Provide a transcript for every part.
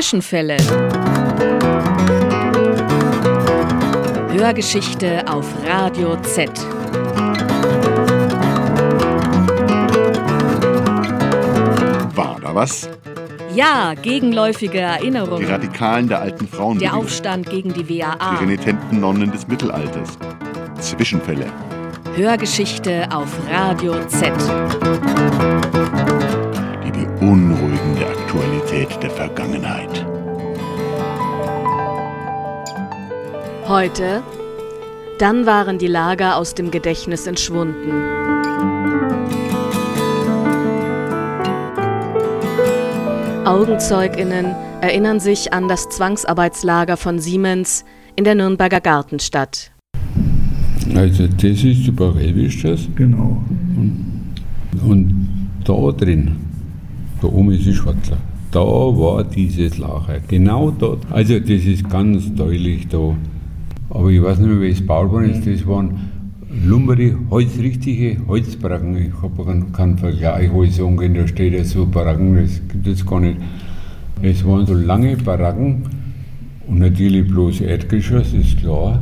Zwischenfälle. Hörgeschichte auf Radio Z. War da was? Ja, gegenläufige Erinnerungen. Die Radikalen der alten Frauen. Der Aufstand gegen die WAA. Die renitenten Nonnen des Mittelalters. Zwischenfälle. Hörgeschichte auf Radio Z. Beunruhigende Aktualität der Vergangenheit. Heute, dann waren die Lager aus dem Gedächtnis entschwunden. Augenzeuginnen erinnern sich an das Zwangsarbeitslager von Siemens in der Nürnberger Gartenstadt. Also das ist die Barelwischstraße. Genau. Und, und da drin, da oben ist die Schwarzler, da war dieses Lager. Genau dort. Also das ist ganz deutlich da. Aber ich weiß nicht mehr, wie es gebaut worden ist. Das waren lumbere, holzrichtige Holzbracken. Ich habe keinen Vergleich, wo ich sagen kann, da steht ja so Baracken, das gibt es gar nicht. Es waren so lange Baracken und natürlich bloß Erdgeschoss, ist klar.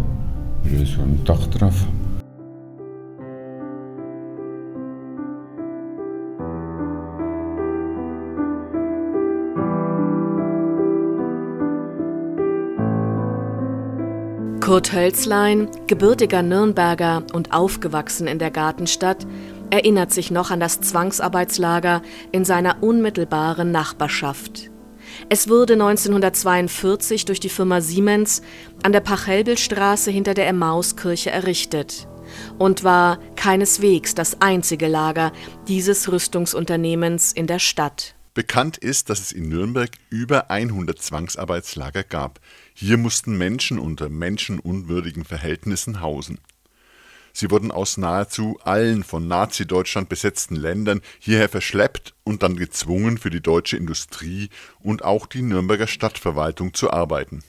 Da ist so ein Dach drauf. Kurt Hölzlein, gebürtiger Nürnberger und aufgewachsen in der Gartenstadt, erinnert sich noch an das Zwangsarbeitslager in seiner unmittelbaren Nachbarschaft. Es wurde 1942 durch die Firma Siemens an der Pachelbelstraße hinter der Emmauskirche errichtet und war keineswegs das einzige Lager dieses Rüstungsunternehmens in der Stadt. Bekannt ist, dass es in Nürnberg über 100 Zwangsarbeitslager gab. Hier mussten Menschen unter menschenunwürdigen Verhältnissen hausen. Sie wurden aus nahezu allen von Nazi-Deutschland besetzten Ländern hierher verschleppt und dann gezwungen, für die deutsche Industrie und auch die Nürnberger Stadtverwaltung zu arbeiten.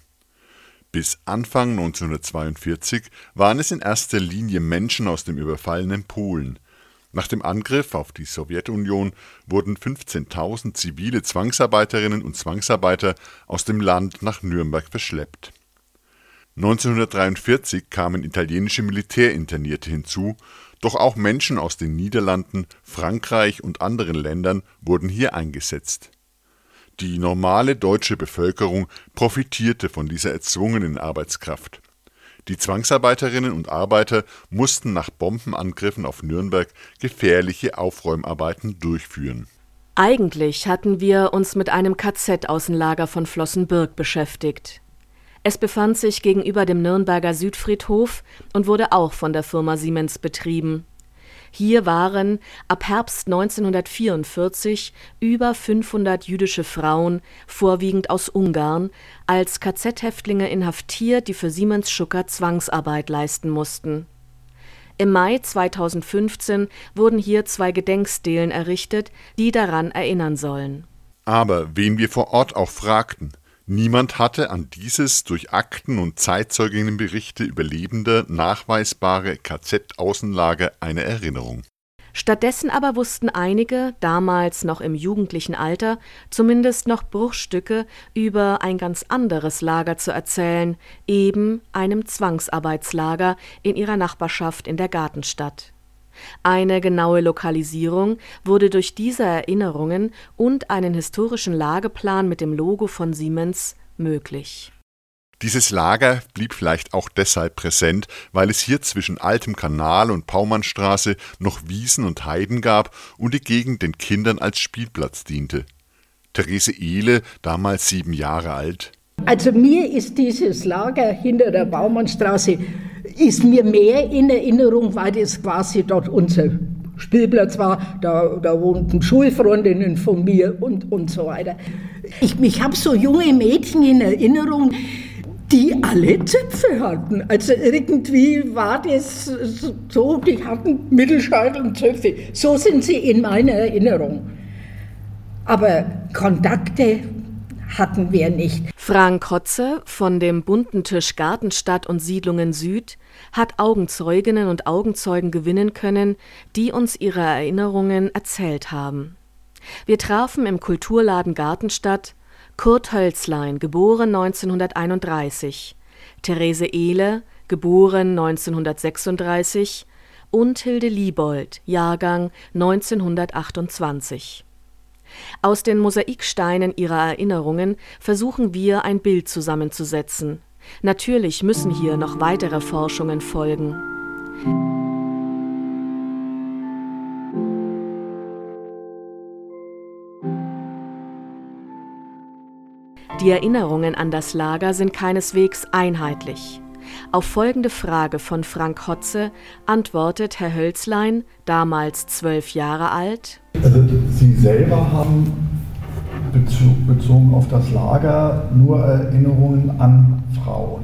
Bis Anfang 1942 waren es in erster Linie Menschen aus dem überfallenen Polen. Nach dem Angriff auf die Sowjetunion wurden 15.000 zivile Zwangsarbeiterinnen und Zwangsarbeiter aus dem Land nach Nürnberg verschleppt. 1943 kamen italienische Militärinternierte hinzu, doch auch Menschen aus den Niederlanden, Frankreich und anderen Ländern wurden hier eingesetzt. Die normale deutsche Bevölkerung profitierte von dieser erzwungenen Arbeitskraft die Zwangsarbeiterinnen und Arbeiter mussten nach Bombenangriffen auf Nürnberg gefährliche Aufräumarbeiten durchführen. Eigentlich hatten wir uns mit einem KZ-Außenlager von Flossenbürg beschäftigt. Es befand sich gegenüber dem Nürnberger Südfriedhof und wurde auch von der Firma Siemens betrieben. Hier waren ab Herbst 1944 über 500 jüdische Frauen, vorwiegend aus Ungarn, als KZ-Häftlinge inhaftiert, die für Siemens Schucker Zwangsarbeit leisten mussten. Im Mai 2015 wurden hier zwei Gedenkstelen errichtet, die daran erinnern sollen. Aber wen wir vor Ort auch fragten, Niemand hatte an dieses durch Akten und Zeitzeuginnenberichte überlebende, nachweisbare KZ-Außenlager eine Erinnerung. Stattdessen aber wussten einige, damals noch im jugendlichen Alter, zumindest noch Bruchstücke über ein ganz anderes Lager zu erzählen, eben einem Zwangsarbeitslager in ihrer Nachbarschaft in der Gartenstadt. Eine genaue Lokalisierung wurde durch diese Erinnerungen und einen historischen Lageplan mit dem Logo von Siemens möglich. Dieses Lager blieb vielleicht auch deshalb präsent, weil es hier zwischen Altem Kanal und Paumannstraße noch Wiesen und Heiden gab und die Gegend den Kindern als Spielplatz diente. Therese Ehle, damals sieben Jahre alt. Also mir ist dieses Lager hinter der Baumannstraße ist mir mehr in Erinnerung, weil das quasi dort unser Spielplatz war. Da, da wohnten Schulfreundinnen von mir und, und so weiter. Ich, ich habe so junge Mädchen in Erinnerung, die alle Zöpfe hatten. Also irgendwie war das so, die hatten Mittelscheitel und Zöpfe. So sind sie in meiner Erinnerung. Aber Kontakte hatten wir nicht. Frank Hotze von dem bunten Tisch Gartenstadt und Siedlungen Süd hat Augenzeuginnen und Augenzeugen gewinnen können, die uns ihre Erinnerungen erzählt haben. Wir trafen im Kulturladen Gartenstadt Kurt Hölzlein, geboren 1931, Therese Ehle, geboren 1936 und Hilde Liebold, Jahrgang 1928. Aus den Mosaiksteinen ihrer Erinnerungen versuchen wir ein Bild zusammenzusetzen. Natürlich müssen hier noch weitere Forschungen folgen. Die Erinnerungen an das Lager sind keineswegs einheitlich. Auf folgende Frage von Frank Hotze antwortet Herr Hölzlein, damals zwölf Jahre alt. Also Sie selber haben bezogen auf das Lager nur Erinnerungen an Frauen.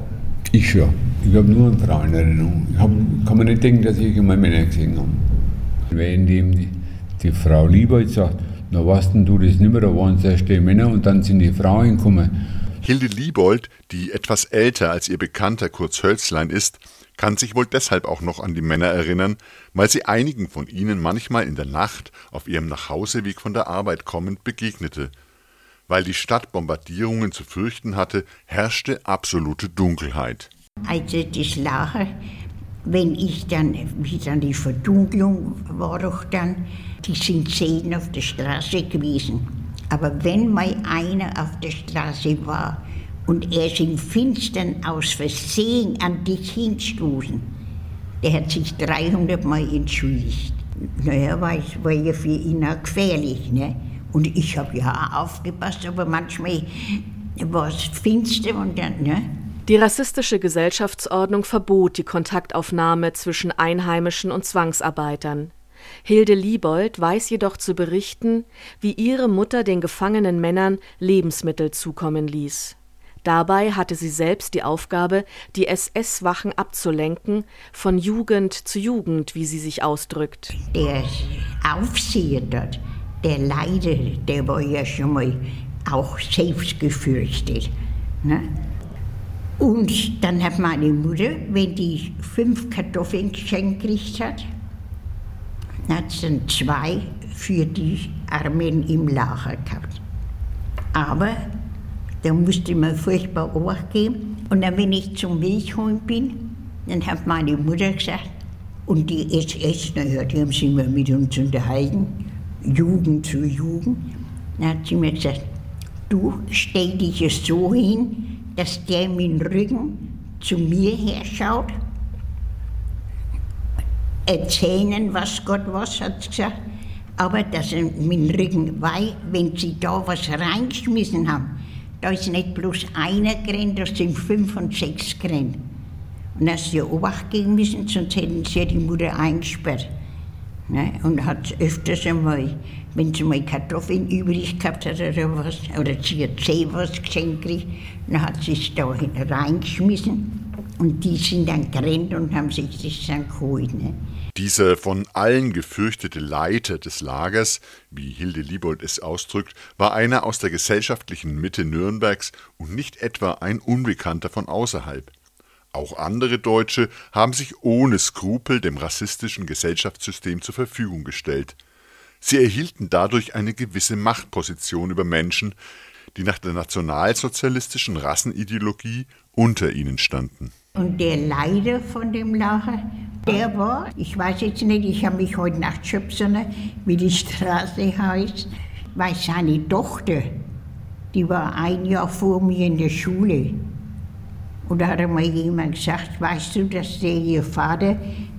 Ich schon. Ich habe nur an Frauen Erinnerungen. Ich hab, kann mir nicht denken, dass ich immer Männer gesehen habe. Wenn die, die Frau Liebold sagt, na weißt du das nicht mehr, da waren es erst die Männer und dann sind die Frauen gekommen. Hilde Liebold, die etwas älter als ihr Bekannter Kurz Hölzlein ist, kann sich wohl deshalb auch noch an die Männer erinnern, weil sie einigen von ihnen manchmal in der Nacht auf ihrem Nachhauseweg von der Arbeit kommend begegnete. Weil die Stadt Bombardierungen zu fürchten hatte, herrschte absolute Dunkelheit. Also das Lager, wenn ich dann, wie dann die Verdunklung war doch dann, die sind zehn auf der Straße gewesen. Aber wenn mal einer auf der Straße war und er ist im Finstern aus Versehen an dich hingestoßen, der hat sich 300 Mal entschuldigt. Naja, war, war ja für ihn auch gefährlich. Ne? Und ich habe ja auch aufgepasst, aber manchmal war es finster und dann. Ne? Die rassistische Gesellschaftsordnung verbot die Kontaktaufnahme zwischen Einheimischen und Zwangsarbeitern. Hilde Liebold weiß jedoch zu berichten, wie ihre Mutter den gefangenen Männern Lebensmittel zukommen ließ. Dabei hatte sie selbst die Aufgabe, die SS-Wachen abzulenken, von Jugend zu Jugend, wie sie sich ausdrückt. Der Aufseher dort, der Leiter, der war ja schon mal auch selbst gefürchtet. Ne? Und dann hat meine Mutter, wenn die fünf Kartoffeln geschenkt gekriegt hat, hat sie zwei für die Armen im Lager gehabt. Aber da musste man furchtbar Obacht. Und dann, wenn ich zum Milchholen bin, dann hat meine Mutter gesagt, und die SS, naja, die haben sich immer mit uns unterhalten, Jugend zu Jugend. Dann hat sie mir gesagt, du stell dich jetzt so hin, dass der mit dem Rücken zu mir herschaut erzählen, was Gott was hat gesagt, aber dass er mit dem Rücken weil, wenn sie da was reingeschmissen haben, da ist nicht bloß einer gerannt, da sind fünf und sechs gerannt. Und dass sie Obacht geben müssen, sonst hätten sie die Mutter eingesperrt. Ne? Und hat öfters einmal, wenn sie mal Kartoffeln übrig gehabt hat oder was, oder sie hat Zeh was geschenkt gekriegt, dann hat sie es da reingeschmissen. Und die sind dann gerannt und haben sich das dann geholt. Ne? Dieser von allen gefürchtete Leiter des Lagers, wie Hilde Liebold es ausdrückt, war einer aus der gesellschaftlichen Mitte Nürnbergs und nicht etwa ein Unbekannter von außerhalb. Auch andere Deutsche haben sich ohne Skrupel dem rassistischen Gesellschaftssystem zur Verfügung gestellt. Sie erhielten dadurch eine gewisse Machtposition über Menschen, die nach der nationalsozialistischen Rassenideologie unter ihnen standen. Und der Leiter von dem Lager, der war, ich weiß jetzt nicht, ich habe mich heute Nacht besonnen, wie die Straße heißt, weil seine Tochter, die war ein Jahr vor mir in der Schule. Und da hat einmal jemand gesagt, weißt du, dass der ihr Vater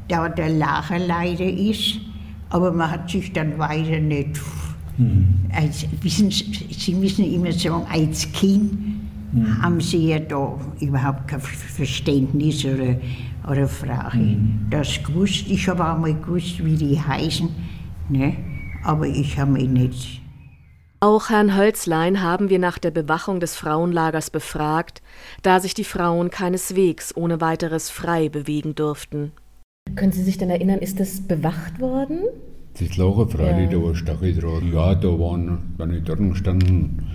da der Lagerleiter ist? Aber man hat sich dann weiter nicht. Mhm. Als, wissen Sie, Sie müssen immer sagen, als Kind mhm. haben sie ja da überhaupt kein Verständnis oder, oder Frage. Mhm. Das gewusst, ich habe auch mal gewusst, wie die heißen, ne? aber ich habe mich nicht. Auch Herrn Hölzlein haben wir nach der Bewachung des Frauenlagers befragt, da sich die Frauen keineswegs ohne weiteres frei bewegen durften. Können Sie sich denn erinnern, ist das bewacht worden? Das Lager freilich, ja. da war Stacheldraht. Ja, da waren, wenn ich dort gestanden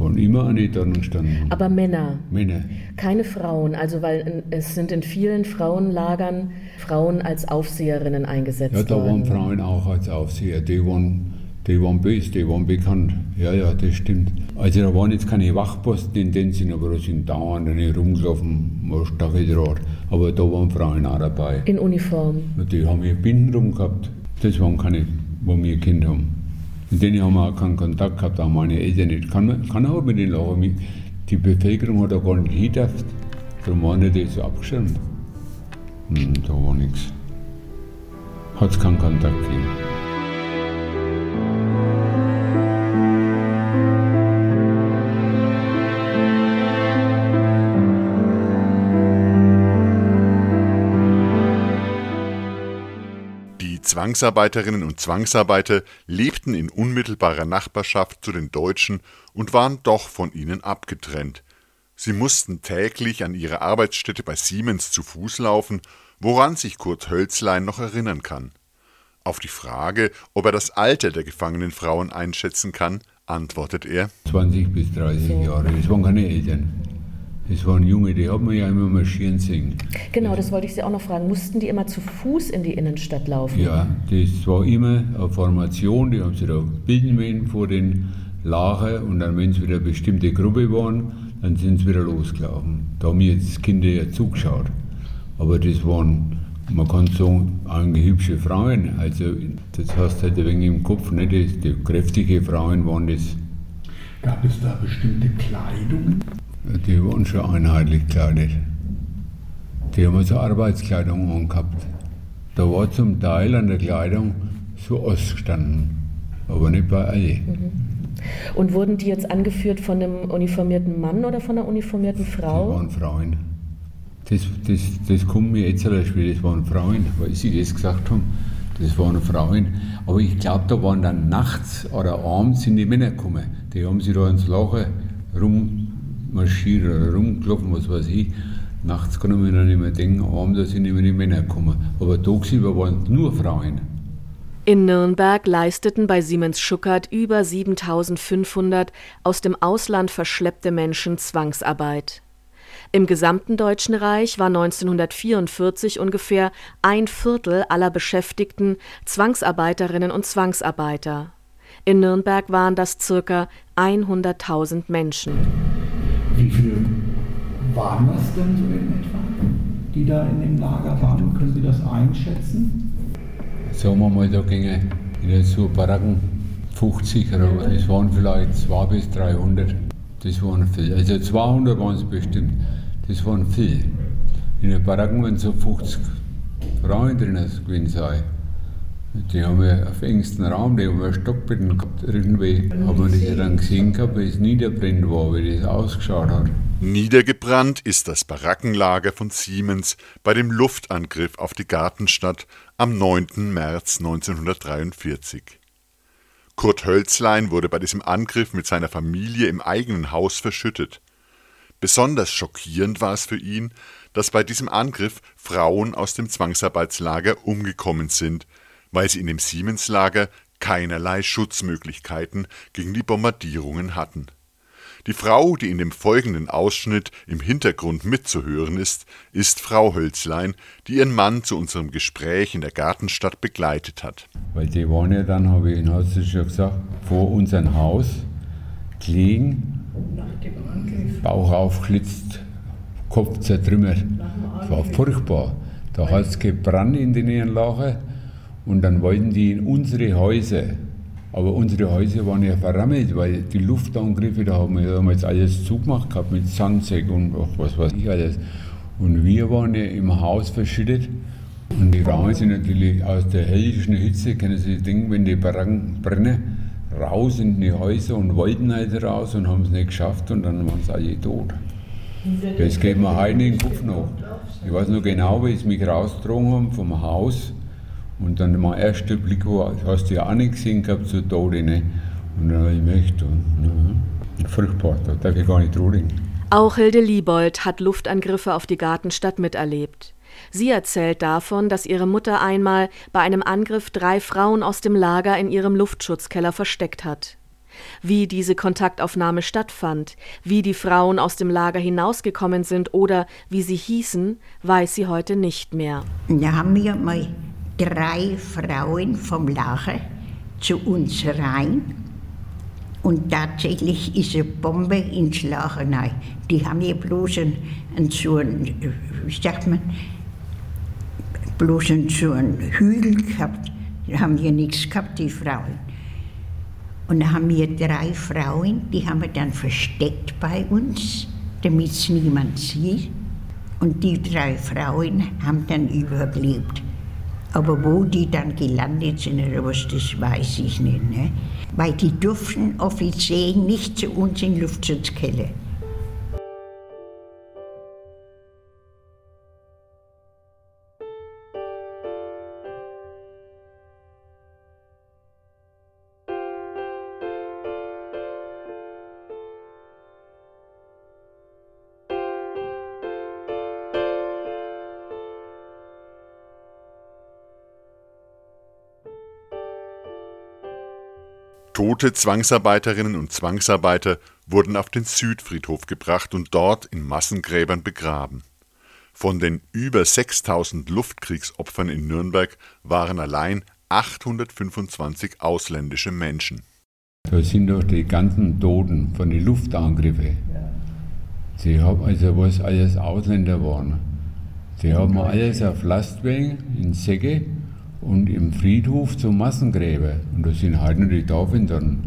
waren immer eine dort gestanden. Aber Männer? Männer. Keine Frauen, also weil es sind in vielen Frauenlagern Frauen als Aufseherinnen eingesetzt worden. Ja, da worden. waren Frauen auch als Aufseher. Die waren Die waren böse, die waren bekannt. Ja, ja, das stimmt. Also da waren jetzt keine Wachposten in dem Sinn, aber da sind dauernd rumgelaufen, Stacheldraht. Aber da waren Frauen auch dabei. In Uniform? Die haben ihr Binden rum gehabt. Das waren keine, wo wir Kind haben. Mit denen haben wir auch keinen Kontakt gehabt, auch meine Eltern nicht. Kann, kann auch mit denen lachen. Die Bevölkerung hat da gar nicht hingedurft. Darum waren die so abgeschirmt. Hm, da war nichts. Hat es keinen Kontakt gegeben. Zwangsarbeiterinnen und Zwangsarbeiter lebten in unmittelbarer Nachbarschaft zu den Deutschen und waren doch von ihnen abgetrennt. Sie mussten täglich an ihre Arbeitsstätte bei Siemens zu Fuß laufen, woran sich Kurt Hölzlein noch erinnern kann. Auf die Frage, ob er das Alter der gefangenen Frauen einschätzen kann, antwortet er: 20 bis 30 Jahre, das waren keine Eltern. Das waren Junge, die haben wir ja immer marschieren sehen. Genau, das wollte ich Sie auch noch fragen. Mussten die immer zu Fuß in die Innenstadt laufen? Ja, das war immer eine Formation, die haben sie da bilden wollen vor den Lager und dann, wenn es wieder eine bestimmte Gruppe waren, dann sind sie wieder losgelaufen. Da haben jetzt Kinder ja zugeschaut. Aber das waren, man kann sagen, eigentlich hübsche Frauen. Also das hast du halt ein wenig im Kopf, nicht? Die, die kräftige Frauen waren das. Gab es da bestimmte Kleidung? Die waren schon einheitlich gekleidet. Die haben so Arbeitskleidung angehabt. Da war zum Teil an der Kleidung so ausgestanden, aber nicht bei allen. Mhm. Und wurden die jetzt angeführt von einem uniformierten Mann oder von einer uniformierten Frau? Das waren Frauen. Das, das, das kommt mir jetzt Spiel, das waren Frauen, weil sie das gesagt haben. Das waren Frauen. Aber ich glaube, da waren dann nachts oder abends sind die Männer gekommen. Die haben sich da ins Lachen rum marschiert oder rumgelaufen, was weiß ich. Nachts kann mir noch nicht mehr denken, abends sind immer die Männer gekommen. Aber tagsüber waren nur Frauen. In Nürnberg leisteten bei Siemens Schuckert über 7500 aus dem Ausland verschleppte Menschen Zwangsarbeit. Im gesamten Deutschen Reich war 1944 ungefähr ein Viertel aller Beschäftigten Zwangsarbeiterinnen und Zwangsarbeiter. In Nürnberg waren das circa 100.000 Menschen. Wie viele waren das denn so in etwa, die da in dem Lager waren? Können Sie das einschätzen? Sagen wir mal, da gingen in so Baracken 50 oder was. Das waren vielleicht 200 bis 300. Das waren viel. Also 200 waren es bestimmt. Das waren viel. In den Baracken waren so 50 Frauen drin gewesen sein. Die haben ja auf engstem Raum, die haben ja Stockbetten gehabt. Irgendwie haben wir das dann gesehen gehabt, wie es niederbrennt war, wie das ausgeschaut hat. Niedergebrannt ist das Barackenlager von Siemens bei dem Luftangriff auf die Gartenstadt am 9. März 1943. Kurt Hölzlein wurde bei diesem Angriff mit seiner Familie im eigenen Haus verschüttet. Besonders schockierend war es für ihn, dass bei diesem Angriff Frauen aus dem Zwangsarbeitslager umgekommen sind – weil sie in dem Siemens-Lager keinerlei Schutzmöglichkeiten gegen die Bombardierungen hatten. Die Frau, die in dem folgenden Ausschnitt im Hintergrund mitzuhören ist, ist Frau Hölzlein, die ihren Mann zu unserem Gespräch in der Gartenstadt begleitet hat. Weil die waren ja dann, habe ich du schon gesagt, vor unserem Haus gelegen, Bauch aufgeschlitzt, Kopf zertrümmert. Es war furchtbar. Da hat es gebrannt in den Lager und dann wollten die in unsere Häuser. Aber unsere Häuser waren ja verrammelt, weil die Luftangriffe, da haben wir damals alles zugemacht gehabt mit Sandsäck und ach, was weiß ich alles. Und wir waren ja im Haus verschüttet. Und die Frauen sind natürlich aus der hellischen Hitze, können Sie denken, wenn die Baracken brennen, raus in die Häuser und wollten halt raus und haben es nicht geschafft und dann waren sie alle tot. Das geht mir heute in den Kopf noch. Ich weiß noch genau, wie sie mich rausgetragen haben vom Haus und dann mein erster Blick war, hast du ja auch nicht gesehen gehabt, so Tode, ne? Und dann habe ich gemerkt, ja, furchtbar, da darf ich gar nicht drüber Auch Hilde Liebold hat Luftangriffe auf die Gartenstadt miterlebt. Sie erzählt davon, dass ihre Mutter einmal bei einem Angriff drei Frauen aus dem Lager in ihrem Luftschutzkeller versteckt hat. Wie diese Kontaktaufnahme stattfand, wie die Frauen aus dem Lager hinausgekommen sind oder wie sie hießen, weiß sie heute nicht mehr. Da haben wir mal drei Frauen vom Lager zu uns rein. Und tatsächlich ist eine Bombe ins Lager rein. Die haben ja bloß einen, so einen, wie sagt man, bloß einen, so einen Hügel gehabt. Die haben ja nichts gehabt, die Frauen. Und da haben wir drei Frauen, die haben wir dann versteckt bei uns, damit es niemand sieht. Und die drei Frauen haben dann überlebt. Aber wo die dann gelandet sind oder was, das weiß ich nicht. Ne? Weil die durften offiziell nicht zu uns in Luftschutzkeller. Tote Zwangsarbeiterinnen und Zwangsarbeiter wurden auf den Südfriedhof gebracht und dort in Massengräbern begraben. Von den über 6000 Luftkriegsopfern in Nürnberg waren allein 825 ausländische Menschen. Da sind doch die ganzen Toten von den Luftangriffen. Sie haben also, was alles Ausländer waren. Sie haben alles auf Lastwagen in Säcke und im Friedhof zum Massengräber. Und da sind halt noch die drin.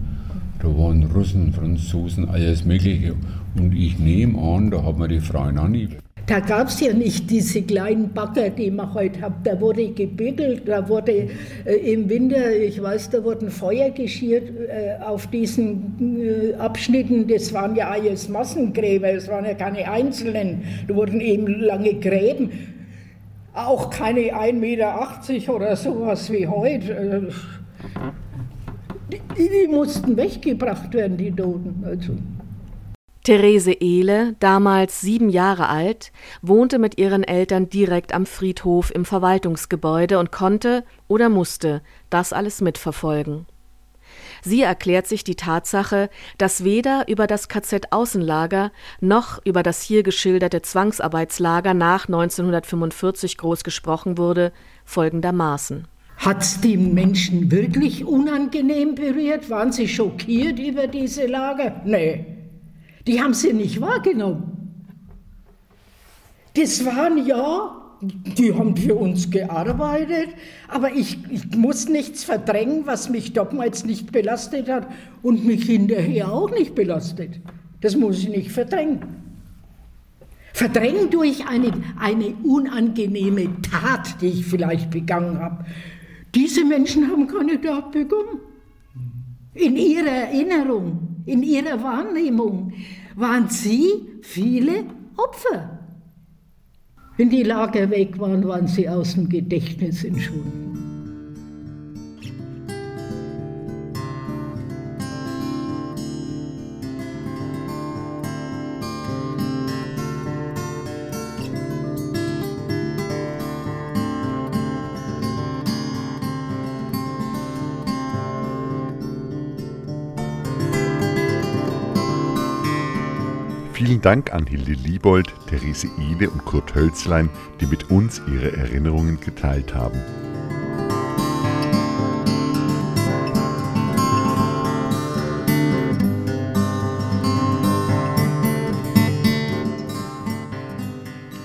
Da waren Russen, Franzosen, alles Mögliche. Und ich nehme an, da hat man die Frauen auch nie. Da gab es ja nicht diese kleinen Bagger, die man heute hat. Da wurde gebügelt, da wurde äh, im Winter, ich weiß, da wurden Feuer geschirrt äh, auf diesen äh, Abschnitten. Das waren ja alles Massengräber, es waren ja keine einzelnen. Da wurden eben lange Gräben auch keine 1,80 Meter oder sowas wie heute. Die, die, mussten weggebracht werden, die Toten. Also. Therese Ehle, damals sieben Jahre alt, wohnte mit ihren Eltern direkt am Friedhof im Verwaltungsgebäude und konnte oder musste das alles mitverfolgen. Sie erklärt sich die Tatsache, dass weder über das KZ-Außenlager noch über das hier geschilderte Zwangsarbeitslager nach 1945 groß gesprochen wurde, folgendermaßen. Hat es die Menschen wirklich unangenehm berührt? Waren sie schockiert über diese Lager? Nee, die haben sie nicht wahrgenommen. Das waren ja die haben für uns gearbeitet, aber ich, ich muss nichts verdrängen, was mich damals nicht belastet hat und mich hinterher auch nicht belastet. Das muss ich nicht verdrängen. Verdrängen durch eine, eine unangenehme Tat, die ich vielleicht begangen habe. Diese Menschen haben keine Tat begangen. In ihrer Erinnerung, in ihrer Wahrnehmung waren sie viele Opfer. Wenn die Lager weg waren, waren sie aus dem Gedächtnis entschwunden. Vielen Dank an Hilde Liebold, Therese Ile und Kurt Hölzlein, die mit uns ihre Erinnerungen geteilt haben.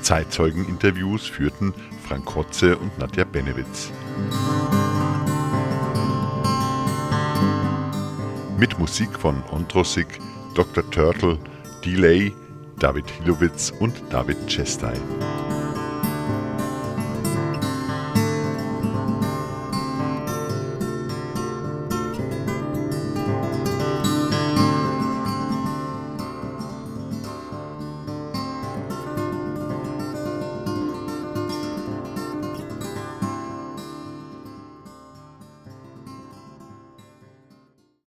Zeitzeugeninterviews führten Frank Kotze und Nadja Benewitz. Mit Musik von Ontrosik, Dr. Turtle, Delay, David Hilowitz und David Chestey.